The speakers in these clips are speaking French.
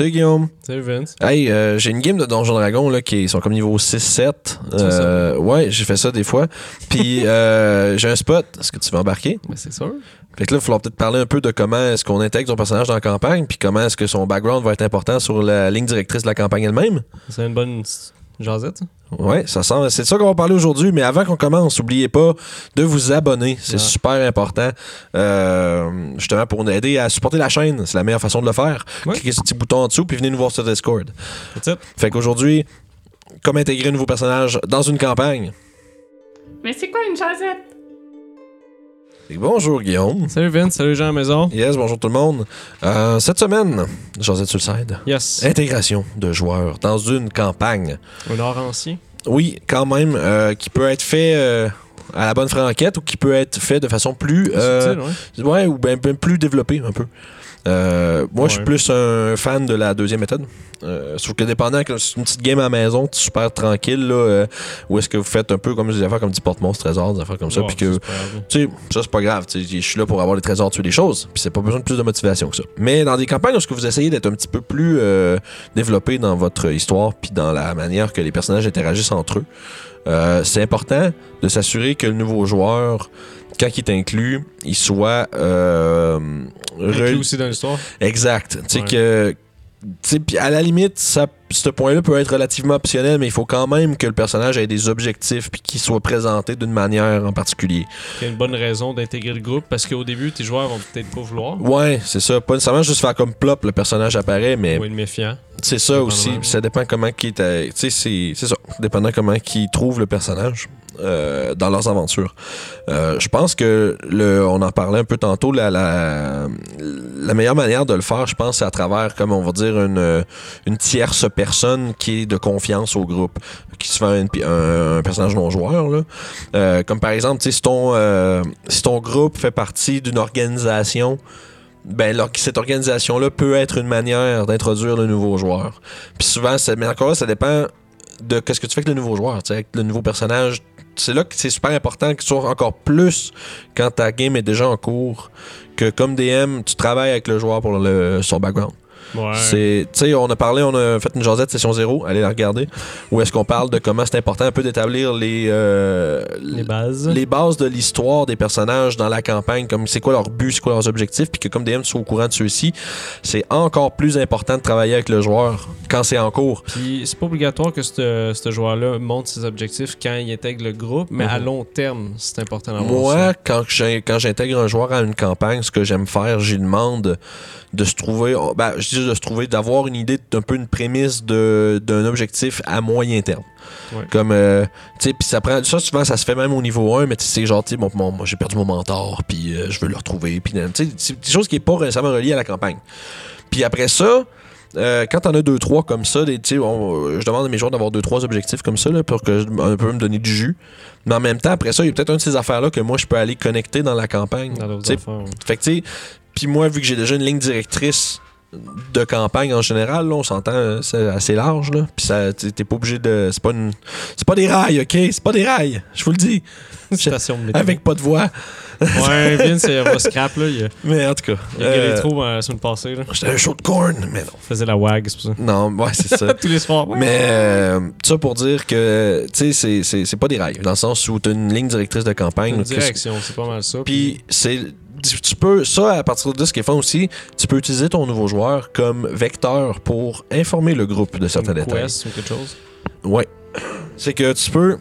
Salut Guillaume. Salut Vince. Hey, euh, j'ai une game de Donjon Dragon là, qui sont comme niveau 6-7. Euh, ouais, j'ai fait ça des fois. Puis euh, j'ai un spot. Est-ce que tu veux embarquer? Ben, c'est sûr. Fait que là, il va falloir peut-être parler un peu de comment est-ce qu'on intègre son personnage dans la campagne, puis comment est-ce que son background va être important sur la ligne directrice de la campagne elle-même. C'est une bonne jasette, ça? Ouais, ça semble. C'est de ça qu'on va parler aujourd'hui. Mais avant qu'on commence, n'oubliez pas de vous abonner. C'est Ouais. super important. Euh, justement, pour nous aider à supporter la chaîne. C'est la meilleure façon de le faire. Ouais. Cliquez sur ce petit bouton en dessous, puis venez nous voir sur Discord. It. Fait qu'aujourd'hui, comment intégrer un nouveau personnage dans une campagne? Mais c'est quoi une jasette? Bonjour Guillaume. Salut Vince, salut Jean à la maison. Yes, bonjour tout le monde. Euh, cette semaine, Josette side. Yes. Intégration de joueurs dans une campagne. Un orancier. Oui, quand même, euh, qui peut être fait euh, à la bonne franquette ou qui peut être fait de façon plus. Subtil, ouais. ouais, ou bien bien plus développée un peu. Euh, moi, je suis plus un fan de la deuxième méthode. Euh, sauf que dépendant que c'est une petite game à la maison, super tranquille, là, euh, où est-ce que vous faites un peu comme des affaires comme du porte-monstre, trésor, des affaires comme ça, puis que tu sais, ça c'est pas grave. Je suis là pour avoir des trésors, tuer des choses. Puis c'est pas besoin de plus de motivation que ça. Mais dans des campagnes où est-ce que vous essayez d'être un petit peu plus développé dans votre histoire, puis dans la manière que les personnages interagissent entre eux, c'est important de s'assurer que le nouveau joueur, quand il est inclus, il soit euh, Inclus aussi dans l'histoire. Exact. Tu sais Ouais. que. tu sais, puis à la limite, ça, ce point-là peut être relativement optionnel, mais il faut quand même que le personnage ait des objectifs puis qu'il soit présenté d'une manière en particulier. Il y a une bonne raison d'intégrer le groupe parce qu'au début, tes joueurs vont peut-être pas vouloir. Ouais, c'est ça. Pas nécessairement juste faire comme plop, le personnage apparaît, mais Ou être méfiant. c'est ça aussi. Ça dépend comment qui est. Tu sais, c'est c'est ça. Dépendant comment qui trouve le personnage euh, dans leurs aventures. Euh, je pense que le, on en parlait un peu tantôt. La, la, la meilleure manière de le faire, je pense, c'est à travers, comme on va dire, une, une tierce personne qui est de confiance au groupe, qui se fait un, personnage non joueur. Là. Euh, comme par exemple, tu sais, si ton, euh, si ton groupe fait partie d'une organisation ben cette organisation-là peut être une manière d'introduire le nouveau joueur. Puis souvent, mais encore ça dépend de qu'est-ce que tu fais avec le nouveau joueur, tu le nouveau personnage. C'est là que c'est super important qu'il soit encore plus quand ta game est déjà en cours, que comme DM, tu travailles avec le joueur pour le, son background. Ouais. C'est, tu sais, on a parlé, on a fait une jasette session 0, allez la regarder, où est-ce qu'on parle de comment c'est important un peu d'établir les, euh, Les bases. les bases de l'histoire des personnages dans la campagne, comme c'est quoi leur but, c'est quoi leurs objectifs, puis que comme DM, tu sois au courant de ceux-ci, c'est encore plus important de travailler avec le joueur quand c'est en cours. Puis c'est pas obligatoire que ce ce joueur-là monte ses objectifs quand il intègre le groupe, mais à Mhm. long terme, c'est important d'avoir Moi, ça. quand quand j'intègre un joueur à une campagne, ce que j'aime faire, j'y demande de se trouver, ben, je de se trouver, d'avoir une idée d'un peu une prémisse d'un objectif à moyen terme. Ouais. Comme, euh, tu sais, puis ça prend, ça souvent ça se fait même au niveau 1, mais tu sais, genre, tu sais, bon, bon, moi j'ai perdu mon mentor, puis euh, je veux le retrouver, puis tu sais, c'est des choses qui n'est pas récemment reliées à la campagne. Puis après ça, euh, quand t'en as deux, trois comme ça, des, tu sais, on- je demande à mes joueurs d'avoir deux, trois objectifs comme ça, là, pour que un peu me donner du jus. Mais en même temps, après ça, il y a peut-être une de ces affaires-là que moi, je peux aller connecter dans la campagne. Dans affaires. ouais. Fait que, tu sais, puis moi, vu que j'ai déjà une ligne directrice de campagne en général, là, on s'entend, euh, c'est assez large, là. Puis ça, t'es pas obligé de. C'est pas une. C'est pas des rails, ok? C'est pas des rails, je vous le dis. Station. Avec pas de voix. Ouais, Vince, il va scrap, là. Il Mais en tout cas. il a gueulé euh, trop euh, la semaine passée, là. J'étais un show de corn, mais non. Faisait la wag, c'est pour ça. Non, ouais, c'est ça. Tous les soirs. ouais. Mais euh, ça pour dire que, tu sais, c'est- pas des rails. Dans le sens où t'as une ligne directrice de campagne. Une direction, c'est pas mal ça. Puis c'est tu peux ça à partir de ce qui est fun aussi, tu peux utiliser ton nouveau joueur comme vecteur pour informer le groupe de certains une détails. quest ou quelque chose? Ouais. C'est que tu peux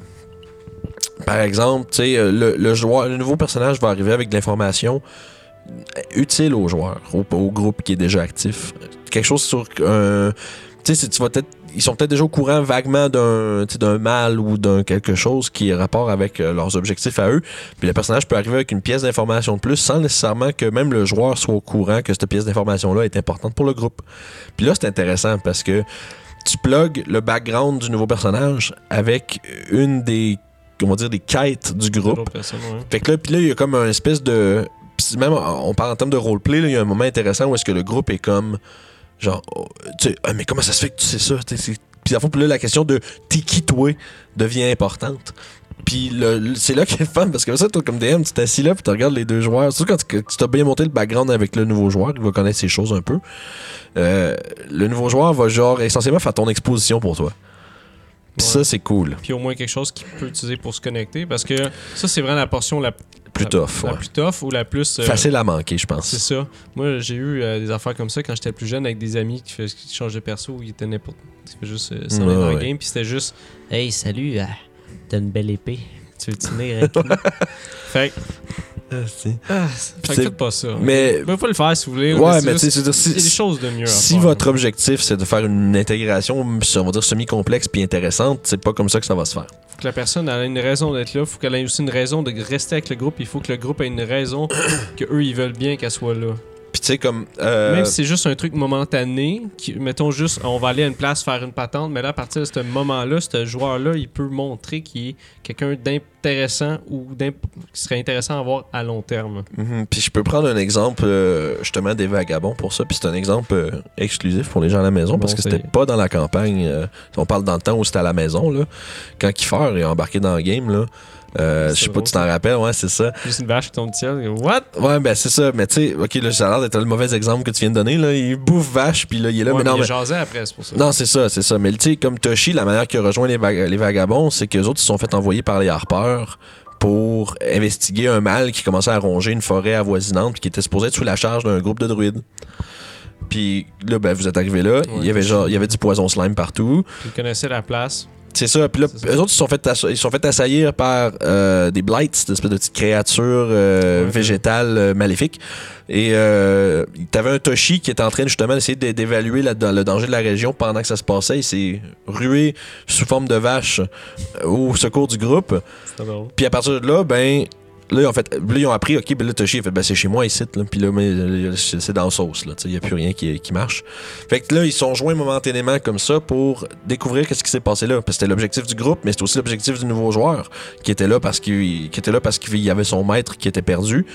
par exemple, tu sais euh, le, le joueur le nouveau personnage va arriver avec de l'information utile au joueur, au, au groupe qui est déjà actif. Quelque chose sur un tu sais tu vas peut-être ils sont peut-être déjà au courant vaguement d'un d'un mal ou d'un quelque chose qui est rapport avec euh, leurs objectifs à eux. Puis le personnage peut arriver avec une pièce d'information de plus sans nécessairement que même le joueur soit au courant que cette pièce d'information-là est importante pour le groupe. Puis là, c'est intéressant parce que tu plugues le background du nouveau personnage avec une des, va dire, des quêtes du groupe. Ouais. Fait que là, puis là, il y a comme un espèce de. même, on parle en termes de roleplay, il y a un moment intéressant où est-ce que le groupe est comme. Genre, oh, tu sais, ah, mais comment ça se fait que tu sais ça? Puis à fond, là, la question de t'es qui toi devient importante. Puis c'est là qu'il est le fun parce que ça, toi, comme DM, tu t'assis là puis tu regardes les deux joueurs. Surtout quand tu, tu t'as bien monté le background avec le nouveau joueur, il va connaître ses choses un peu. Euh, le nouveau joueur va genre essentiellement faire ton exposition pour toi. Puis Ouais. ça, c'est cool. Puis au moins quelque chose qu'il peut utiliser pour se connecter. Parce que ça, c'est vraiment la portion la, Plus la- tough. la ouais. plus tough ou la plus. euh, Facile à manquer, je C'est pense. ça. Moi, j'ai eu euh, des affaires comme ça quand j'étais plus jeune avec des amis qui, qui changent de perso ou ils étaient n'importe. Ils faisaient juste euh, s'en Ouais, dans le ouais. game. Puis c'était juste. Hey, salut, euh, t'as une belle épée. Tu veux tenir avec moi? Fait que. Ah, faites pas ça. Mais Vous pouvez le faire si vous voulez. Ouais, mais tu sais, c'est-à-dire, il y a des si, choses de mieux si faire. votre objectif c'est de faire une intégration, on va dire semi-complexe puis intéressante, c'est pas comme ça que ça va se faire. faut que la personne ait une raison d'être là. faut qu'elle ait aussi une raison de rester avec le groupe. Il faut que le groupe ait une raison que eux ils veulent bien qu'elle soit là. Puis tu sais, comme. euh, Même si c'est juste un truc momentané, qui, mettons juste, on va aller à une place faire une patente, mais là, à partir de ce moment-là, ce joueur-là, il peut montrer qu'il est quelqu'un d'intéressant ou qui serait intéressant à voir à long terme. Mhm. Puis je peux prendre un exemple euh, justement des vagabonds pour ça. Puis c'est un exemple euh, exclusif pour les gens à la maison parce que c'était pas dans la campagne. on parle dans le temps où c'était à la maison. Là, quand Kiefer est embarqué dans le game, là, euh, je sais pas tu t'en rappelles, ouais, c'est ça. Juste une vache qui tombe du ciel. What? Ouais, ben c'est ça. Mais tu sais, ok, là, ça a l'air d'être le mauvais exemple que tu viens de donner. Là. Il bouffe vache, puis là, il est là. Ouais, mais non, il mais. après, c'est pour ça. Non, c'est ça, c'est ça. Mais tu sais, comme Toshi, la manière qu'il a rejoint les, vaga- les vagabonds, c'est qu'eux autres, ils se sont fait envoyer par les harpeurs pour investiguer un mâle qui commençait à ronger une forêt avoisinante puis qui était supposé être sous la charge d'un groupe de druides. Puis là, ben, vous êtes arrivé là, il y avait genre, il y avait du poison slime partout. Il connaissait la place. C'est ça. Puis là, eux autres, ils sont fait, ils sont fait assaillir par euh, des blights, cette espèce de petites créatures euh, Ouais. végétales euh, maléfiques. Et euh, t'avais un Toshi qui était en train justement d'essayer d'é- d'évaluer le danger de la région pendant que ça se passait. Il s'est rué sous forme de vache au secours du groupe. Puis à partir de là, ben. Là, en fait, là, ils ont appris, OK, ben là, Toshi, a fait, ben, c'est chez moi ici, là. Puis là, c'est dans sauce, là. Il n'y a plus rien qui, qui marche. Fait que là, ils sont joints momentanément comme ça pour découvrir qu'est-ce qui s'est passé là. Parce que c'était l'objectif du groupe, mais c'était aussi l'objectif du nouveau joueur qui était là parce qu'il qui était là parce qu'il y avait son maître qui était perdu.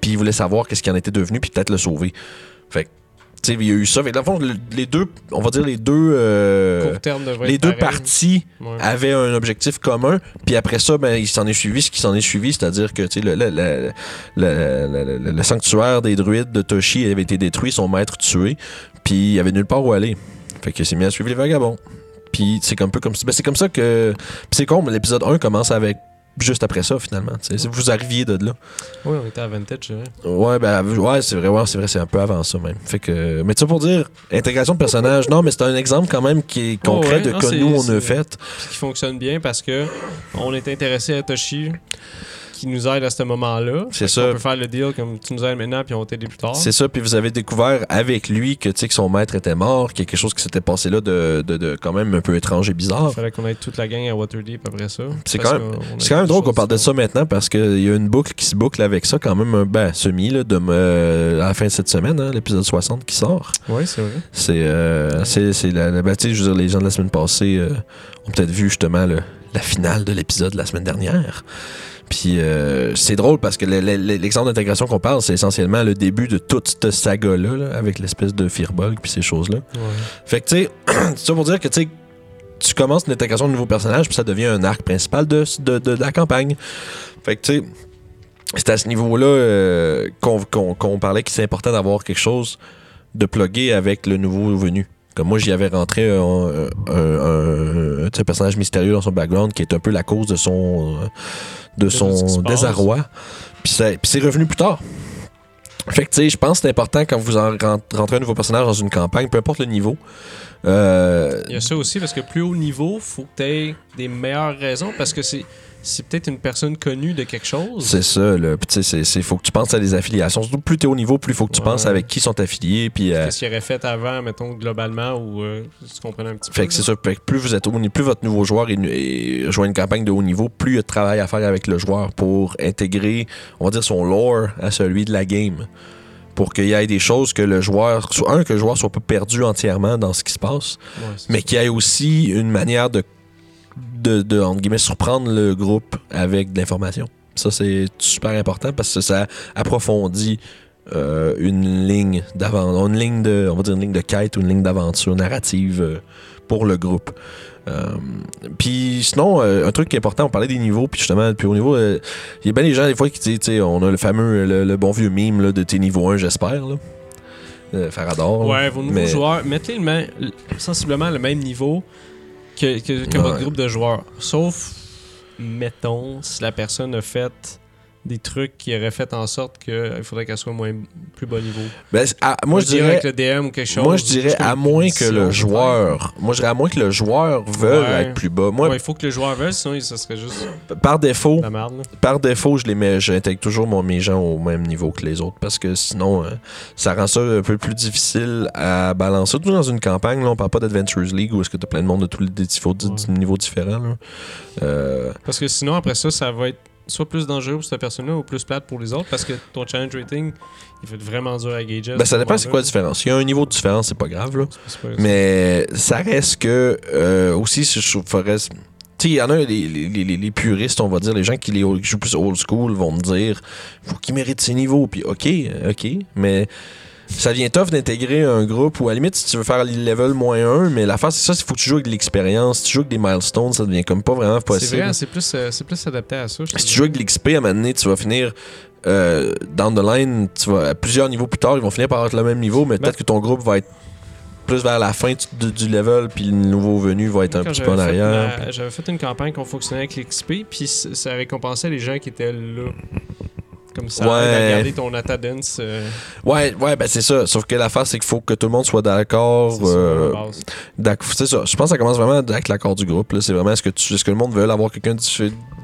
Puis il voulait savoir qu'est-ce qui en était devenu, puis peut-être le sauver. Fait que, il y a eu ça. Fait dans le fond, le- les deux, on va dire les deux. euh, les deux pareil. parties Ouais. avaient un objectif commun, puis après ça, ben, il s'en est suivi ce qui s'en est suivi, c'est-à-dire que le, le, le, le- sanctuaire des druides de Toshi avait été détruit, son maître tué, puis il avait nulle part où aller. Fait que c'est mis à suivre les vagabonds. Puis c'est un peu comme ça. Ben, c'est comme ça que. C'est con, mais l'épisode 1 commence avec juste après ça finalement. Vous arriviez de là. Oui, on était à Vantage, je dirais. Ouais, ben ouais, c'est vrai, ouais, c'est vrai, c'est un peu avant ça même. Fait que. Mais ça pour dire, intégration de personnages, non, mais c'est un exemple quand même qui est concret Oh, ouais, de que c'est- nous on a c'est- fait. Puis qui fonctionne bien parce que on est intéressé à Toshi qui nous aide à ce moment-là. C'est ça. On peut faire le deal comme tu nous aides maintenant puis on va t'aider plus tard. C'est ça, puis vous avez découvert avec lui que, tu sais, que son maître était mort, qu'il y a quelque chose qui s'était passé là de, de, de quand même un peu étrange et bizarre. Il fallait qu'on aide toute la gang à Waterdeep après ça. C'est quand même- quand même drôle qu'on parle de ça maintenant parce qu'il y a une boucle qui se boucle avec ça, quand même ben, semi là, de, euh, à la fin de cette semaine, hein, l'épisode 60 qui sort. Oui, c'est vrai. C'est euh, la, la ben, je veux dire, les gens de la semaine passée euh, ont peut-être vu justement le- la finale de l'épisode de la semaine dernière. Puis euh, c'est drôle parce que le- le- le- l'exemple d'intégration qu'on parle, c'est essentiellement le début de toute cette saga-là, là, avec l'espèce de Firebug puis ces choses-là. Ouais. Fait que, tu sais, c'est ça pour dire que, tu sais, tu commences une intégration de nouveaux personnages, puis ça devient un arc principal de, de, de- de la campagne. Fait que, tu sais, c'est à ce niveau-là euh, qu'on parlait que c'est important d'avoir quelque chose de plugué avec le nouveau venu. Comme moi, j'y avais rentré un, un- personnage mystérieux dans son background qui est un peu la cause de son, de son désarroi. Puis c'est revenu plus tard. Fait que, tu sais, je pense que c'est important quand vous en rent- rentrez un nouveau personnage dans une campagne, peu importe le niveau. Euh, Il y a ça aussi parce que plus haut niveau, faut que tu aies des meilleures raisons parce que c'est c'est peut-être une personne connue de quelque chose. c'est ça, là. Puis, tu sais, faut que tu penses à les affiliations. Surtout plus t'es au niveau, plus il faut que tu Ouais. penses avec qui sont affiliés. Puis, euh, Qu'est-ce qu'il aurait fait avant, mettons, globalement, ou euh, tu comprenais un petit peu. Fait que c'est ça. Fait que plus vous êtes au plus votre nouveau joueur est, est- une campagne de haut niveau, plus il y a de travail à faire avec le joueur pour intégrer, on va dire, son lore à celui de la game. Pour qu'il y ait des choses que le joueur, soit un, que le joueur soit pas perdu entièrement dans ce qui se passe, Ouais, mais qu'il y ait aussi une manière de, de, de, entre guillemets, surprendre le groupe avec de l'information. Ça, c'est super important parce que ça approfondit euh, une ligne d'avant, une ligne de, on va dire une ligne de quête ou une ligne d'aventure narrative euh, pour le groupe. Euh, puis sinon, un truc qui est important, on parlait des niveaux, puis justement, puis au niveau, il y a bien des gens des fois qui disent, on a le fameux, le, le bon vieux mime là, de tes niveaux 1, j'espère, là. Farador. Ouais, vos nouveaux Mais- joueurs, mettez le même- sensiblement le même niveau que, que, que Ouais. votre groupe de joueurs. Sauf, mettons, si la personne a fait des trucs qui auraient fait en sorte qu'il faudrait qu'elle soit moins, plus bas niveau. Ben, à- moi, je dirais, avec le DM ou quelque chose. moi, je dirais à moins que le joueur, moi, je dirais à moins que le joueur veuille Ouais. être plus bas. Moi, Ouais, il faut que le joueur veuille, sinon ça serait juste par défaut, la merde. par défaut, je les mets, j'intègre toujours mon, mes gens au même niveau que les autres parce que sinon, euh, ça rend ça un peu plus difficile à balancer. Surtout dans une campagne, là, on parle pas d'Adventures League où est-ce que t'as plein de monde de tous les niveaux, Ouais. niveaux différents. là. Euh, Parce que sinon, après ça, ça va être soit plus dangereux pour cette personne-là ou plus plate pour les autres parce que ton challenge rating, il va être vraiment dur à gager. ben, ça dépend c'est quoi la différence. S'il y a un niveau de différence, c'est pas grave. Là. C'est pas- Mais ça reste que euh, aussi, si je ferais. Tu sais, il y en a les, les, les- les puristes, on va dire, les gens qui, les, qui jouent plus old school vont me dire faut qu'il mérite ses niveaux. Puis, ok, ok, mais ça vient tough d'intégrer un groupe où, à la limite, si tu veux faire le level moins 1, mais l'affaire, c'est ça, il faut que tu joues avec de l'expérience. Si tu joues avec des milestones, ça devient comme pas vraiment C'est possible. vrai, c'est plus, euh, c'est plus adapté à ça. Si tu joues avec de l'XP, à un moment donné, tu vas finir. Euh, down the line, tu vas, à plusieurs niveaux plus tard, ils vont finir par être le même niveau, mais Ben- peut-être que ton groupe va être plus vers la fin du, du level, puis le nouveau venu va être un petit peu en arrière. J'avais fait une campagne qu'on fonctionnait avec l'XP, puis ça récompensait les gens qui étaient là. Comme ça, Ouais. aide à garder ton attendance. euh, Ouais, ouais, ben c'est ça. Sauf que l'affaire, c'est qu'il faut que tout le monde soit d'accord. c'est ça, euh. C'est ça. Je pense que ça commence vraiment avec l'accord du groupe. C'est vraiment est-ce que, tu, est-ce que le monde veut avoir quelqu'un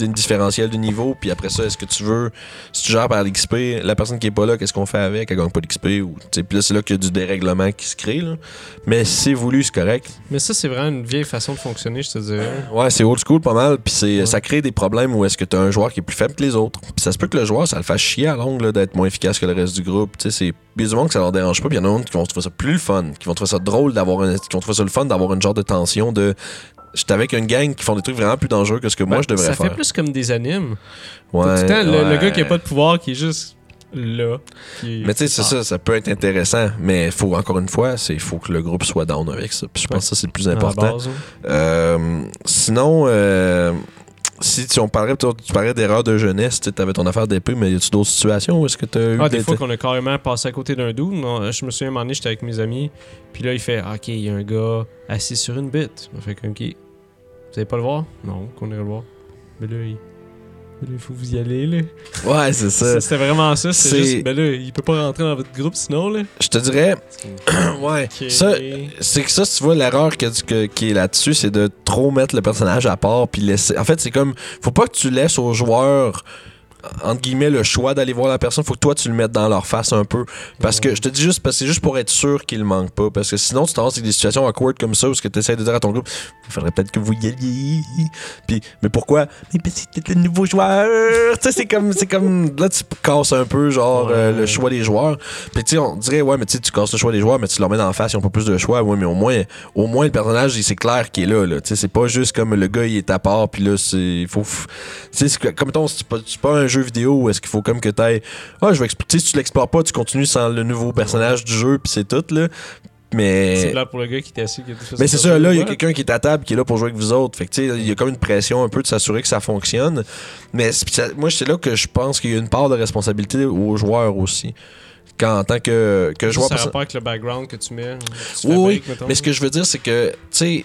de- d'une différentielle du niveau, puis après ça, est-ce que tu veux, si tu gères par l'XP, la personne qui est pas là, qu'est-ce qu'on fait avec, elle gagne pas d'XP, ou, puis là, c'est là qu'il y a du dérèglement qui se crée, là. Mais c'est voulu, c'est correct. Mais ça, c'est vraiment une vieille façon de fonctionner, je te dirais. Ouais, c'est old school pas mal, puis c'est Ouais. ça crée des problèmes où est-ce que tu as un joueur qui est plus faible que les autres. Puis ça se peut que le joueur, ça le fasse chier à longue d'être moins efficace que le reste du groupe. Tu sais, c'est il y a du monde que ça leur dérange pas, puis il y en a d'autres qui vont trouver ça plus le fun, qui vont trouver ça drôle d'avoir un, qui vont trouver ça le fun d'avoir une genre de tension de j'étais avec une gang qui font des trucs vraiment plus dangereux que ce que moi Ben, je devrais ça faire. fait plus comme des animes. Ouais, tout le temps le, gars qui a pas de pouvoir, qui est juste là. qui- Mais tu sais, c'est Ah. ça, ça peut être intéressant, mais faut encore une fois, c'est faut que le groupe soit down avec ça. Puis je pense Ouais. que ça c'est le plus important. base, hein. Euh, sinon, euh, si tu, on parlait, tu, tu parlais d'erreur de jeunesse, tu avais ton affaire d'épée, mais y a-tu d'autres situations où est-ce que tu as eu Ah, des des- fois qu'on a carrément passé à côté d'un doux. Je me souviens, un moment donné, j'étais avec mes amis. Puis là, il fait Ok, il y a un gars assis sur une bite. Je fait comme, Ok. Vous allez pas le voir? Non, qu'on irait le voir. Mais là, il. Il faut vous y aller, là. Ouais, c'est ça. C'était vraiment ça. C'est- juste, ben là, il peut pas rentrer dans votre groupe sinon, là. Je te dirais, ouais, ça, c'est que ça, tu vois, l'erreur que- qui est là-dessus, c'est de trop mettre le personnage à part, puis laisser. En fait, c'est comme, faut pas que tu laisses aux joueurs entre guillemets le choix d'aller voir la personne faut que toi tu le mettes dans leur face un peu. Parce que je te dis juste parce que c'est juste pour être sûr qu'il manque pas. Parce que sinon tu t'en vas avec des situations awkward comme ça où ce que tu essaies de dire à ton groupe il faudrait peut-être que vous y alliez. Puis mais pourquoi? Mais parce que t'es le nouveau joueur! Tu sais c'est comme c'est comme là tu casses un peu genre Ouais. euh, le choix des joueurs. Puis tu sais on dirait ouais mais tu tu casses le choix des joueurs mais tu leur mets dans la face ils ont pas plus de choix. Ouais mais au moins au moins le personnage il- c'est clair qu'il est là, là. Tu sais, c'est pas juste comme le gars il est à part puis là c'est faut tu sais comme mettons, c'est pas, c'est pas un jeu vidéo où est-ce qu'il faut comme que t'ailles ah je vais explorer si tu l'explores pas tu continues sans le nouveau personnage du jeu puis c'est tout là C'est mais là pour le gars qui était assis. Qui mais c'est ça là il y a quelqu'un qui est à table qui est là pour jouer avec vous autres fait que tu sais il y a comme une pression un peu de s'assurer que ça fonctionne mais c'est- ça- moi c'est là que je pense qu'il y a une part de responsabilité aux joueurs aussi quand en tant que, que joueur Ça a perso- rapport avec le background que tu mets. que tu Oui, fabriques, mettons. Mais ce que je veux dire, c'est que, tu sais,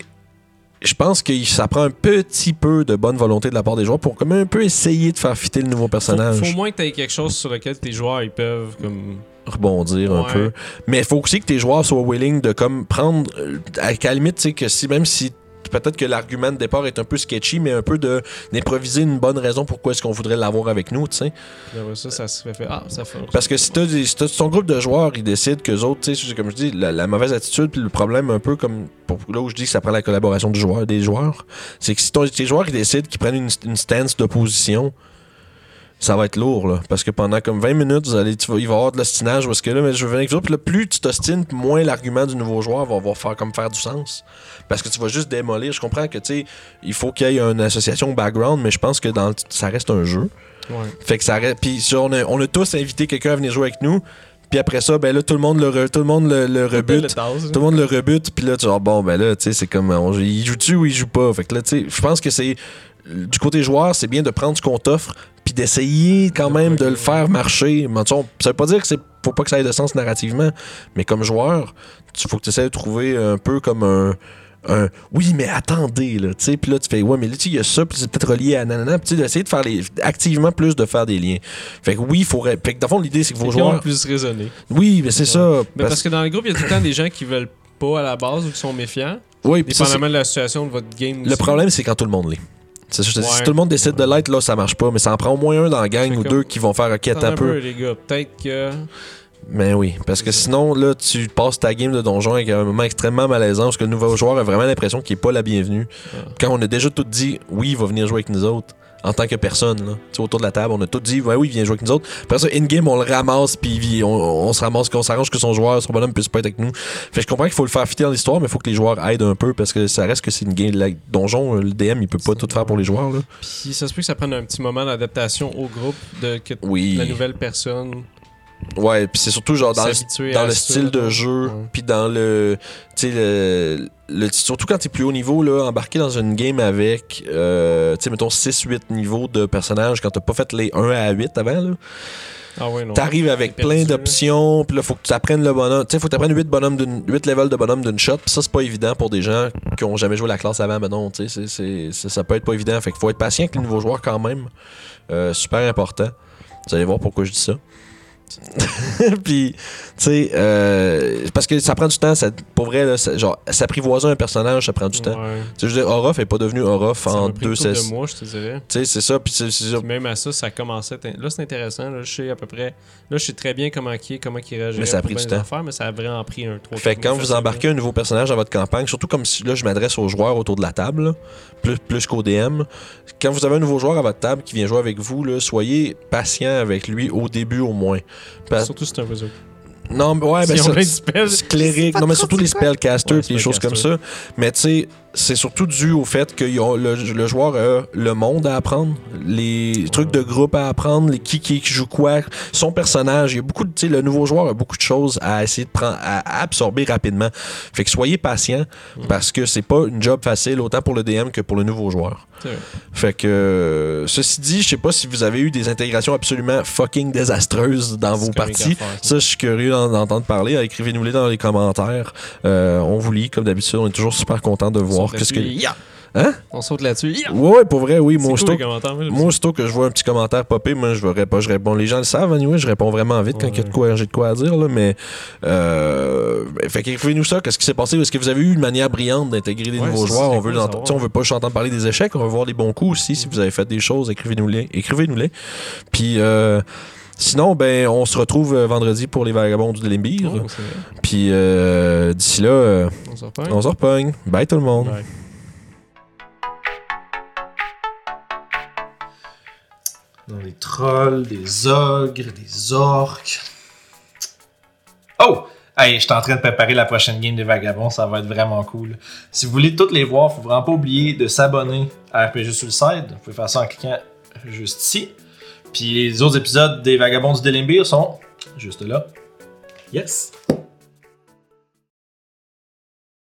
je pense que ça prend un petit peu de bonne volonté de la part des joueurs pour comme un peu essayer de faire fitter le nouveau personnage, Faut, faut au moins que tu aies quelque chose sur lequel tes joueurs ils peuvent comme. rebondir un peu. Mais il faut aussi que tes joueurs soient willing de comme prendre, euh, à à la limite, tu sais, que si même si peut-être que l'argument de départ est un peu sketchy, mais un peu de d'improviser une bonne raison pourquoi est-ce qu'on voudrait l'avoir avec nous, tu sais. Ça, ça se fait. Ah, ça fait. Parce que si t'as si ton groupe de joueurs, ils décident que autres, tu sais, comme je dis, la, la mauvaise attitude, puis le problème un peu comme pour, là où je dis que ça prend la collaboration du joueur, des joueurs, c'est que si ton- tes joueurs ils décident qu'ils prennent une, une stance d'opposition, ça va être lourd là, parce que pendant comme 20 minutes, vous allez, tu vas, il va y avoir de l'ostinage parce que là, mais je veux venir avec vous puis là, plus tu t'ostines, moins l'argument du nouveau joueur va, va faire comme faire du sens, parce que tu vas juste démolir. Je comprends que tu sais, il faut qu'il y ait une association background, mais je pense que dans le- ça reste un jeu. Ouais. Fait que ça reste. Puis ça, on, a, on a tous invité quelqu'un à venir jouer avec nous. Puis après ça, ben là, tout le monde le, re- tout le, monde le, le rebute. Le tasse, Tout le monde le rebute, puis là, tu genre, bon, ben là, tu sais, c'est comme, on- il joue-tu ou il joue pas? Fait que là, tu sais, je pense que c'est, du côté joueur, c'est bien de prendre ce qu'on t'offre, puis d'essayer quand même de le faire marcher. Mais, ça veut pas dire que c'est, faut pas que ça ait de sens narrativement, mais comme joueur, tu faut que tu essaies de trouver un peu comme un. un, oui, mais attendez, là, tu sais, puis là, tu fais, ouais, mais là, tu il y a ça, puis c'est peut-être relié à nanana, puis tu d'essayer de faire les, activement plus de faire des liens. Fait que oui, il faudrait, fait que dans le fond, l'idée, c'est que vos joueurs, plus raisonné. oui, mais c'est Ouais. ça. Mais parce que dans le groupe, il y a tout le temps des gens qui veulent pas à la base ou qui sont méfiants. oui, ça, Dépendamment de la situation de votre game. Le aussi. problème, c'est quand tout le monde l'est. C'est ça, je te dis, Si tout le monde décide de l'être, là, ça marche pas. Mais ça en prend au moins un dans la gang ou comme- deux qui vont faire OK, Attends attends un peu. les gars. Peut-être que. Mais oui, parce que sinon, là, tu passes ta game de donjon avec un moment extrêmement malaisant parce que le nouveau joueur a vraiment l'impression qu'il est pas la bienvenue. Ouais. Quand on a déjà tout dit, oui, il va venir jouer avec nous autres. En tant que personne, là. Tu sais, autour de la table, on a tout dit, ouais, oui, il vient jouer avec nous autres. Après ça, in-game, on le ramasse, puis on, on se ramasse, qu'on s'arrange que son joueur, son bonhomme puisse pas être avec nous. Fait que je comprends qu'il faut le faire fitter dans l'histoire, mais il faut que les joueurs aident un peu parce que ça reste que c'est une game. La donjon, le DM, il peut pas tout faire pour les joueurs, là. Puis ça se peut que ça prenne un petit moment d'adaptation au groupe, de que Oui. la nouvelle personne Ouais, puis c'est surtout genre dans le, dans le ça, style de jeu, puis dans le, tu sais le, le- surtout quand t'es plus haut niveau là, embarqué dans une game avec, euh, tu sais mettons 6-8 niveaux de personnages quand t'as pas fait les 1 à 8 avant là, Ah ouais, t'arrives avec plein d'options, puis là faut que tu apprennes le bonhomme, tu sais faut que t'apprennes 8 bonhommes d'une 8 levels de bonhomme d'une shot, puis ça c'est pas évident pour des gens qui ont jamais joué la classe avant, mais non, tu sais ça peut être pas évident, fait qu'il faut être patient avec les nouveaux joueurs quand même, Euh, super important. Vous allez voir pourquoi je dis ça. Puis, tu sais, euh, parce que ça prend du temps. Ça, pour vrai, là, ça- genre, s'apprivoiser un personnage, ça prend du temps. Ouais. Tu sais, je veux dire, Orof est pas devenu Orof Ça en deux sessions. de mois, je te dirais. Tu sais, c'est ça. Puis, ça. Puis même à ça, ça commençait. Là, c'est intéressant. Là, je sais à peu près. Là, je sais très bien comment qui est, comment qui réagit. Mais ça a pris du temps. affaires, mais ça a vraiment pris un 3 Fait que quand vous embarquez un nouveau personnage dans votre campagne, surtout comme si là je m'adresse aux joueurs autour de la table, là, plus, plus qu'au DM, quand vous avez un nouveau joueur à votre table qui vient jouer avec vous, là, soyez patient avec lui au début au moins. Parce- Surtout si c'est un wizard. Non, mais ouais, ben si on ça- clérique, non mais surtout les spellcasters Ouais, et les choses comme ça. Mais tu sais, c'est surtout dû au fait que y a- le, le joueur a le monde à apprendre, les trucs de groupe à apprendre, les qui qui joue quoi, son personnage. Il y a beaucoup de, le nouveau joueur a beaucoup de choses à essayer de prendre, à absorber rapidement. Fait que soyez patient parce que c'est pas une job facile autant pour le DM que pour le nouveau joueur. Fait que, ceci dit, je sais pas si vous avez eu des intégrations absolument fucking désastreuses dans vos parties. ça. Je suis curieux d'en- d'entendre parler. Écrivez-nous-les dans les commentaires. Euh, on vous lit, comme d'habitude. On est toujours super content de voir qu'est-ce que. Hein? On saute là-dessus. Ya! Ouais, pour vrai, oui. Moi, aussitôt, que je vois un petit commentaire popper, moi, je pas. Je réponds. Les gens le savent, anyway, je réponds vraiment vite quand il y a de quoi, j'ai de quoi à dire, là. Mais, euh, fait qu'écrivez-nous ça. Qu'est-ce qui s'est passé? Est-ce que vous avez eu une manière brillante d'intégrer des Ouais, nouveaux joueurs? On veut, cool savoir. On veut pas juste entendre parler des échecs. On veut voir les bons coups aussi. Si vous avez fait des choses, écrivez-nous-les. Écrivez-nous-les. Puis, euh, Sinon, ben, on se retrouve euh, vendredi pour les vagabonds du Limbir. Oh. Puis euh, d'ici là, euh, On se repogne. Bye tout le monde. Bye. Dans des trolls, des ogres, des orques. Oh! Hey, je suis en train de préparer la prochaine game des Vagabonds, ça va être vraiment cool. Si vous voulez toutes les voir, faut vraiment pas oublier de s'abonner à RPG Suicide. Vous pouvez faire ça en cliquant juste ici. Puis les autres épisodes des Vagabonds du Delimbir sont juste là. Yes!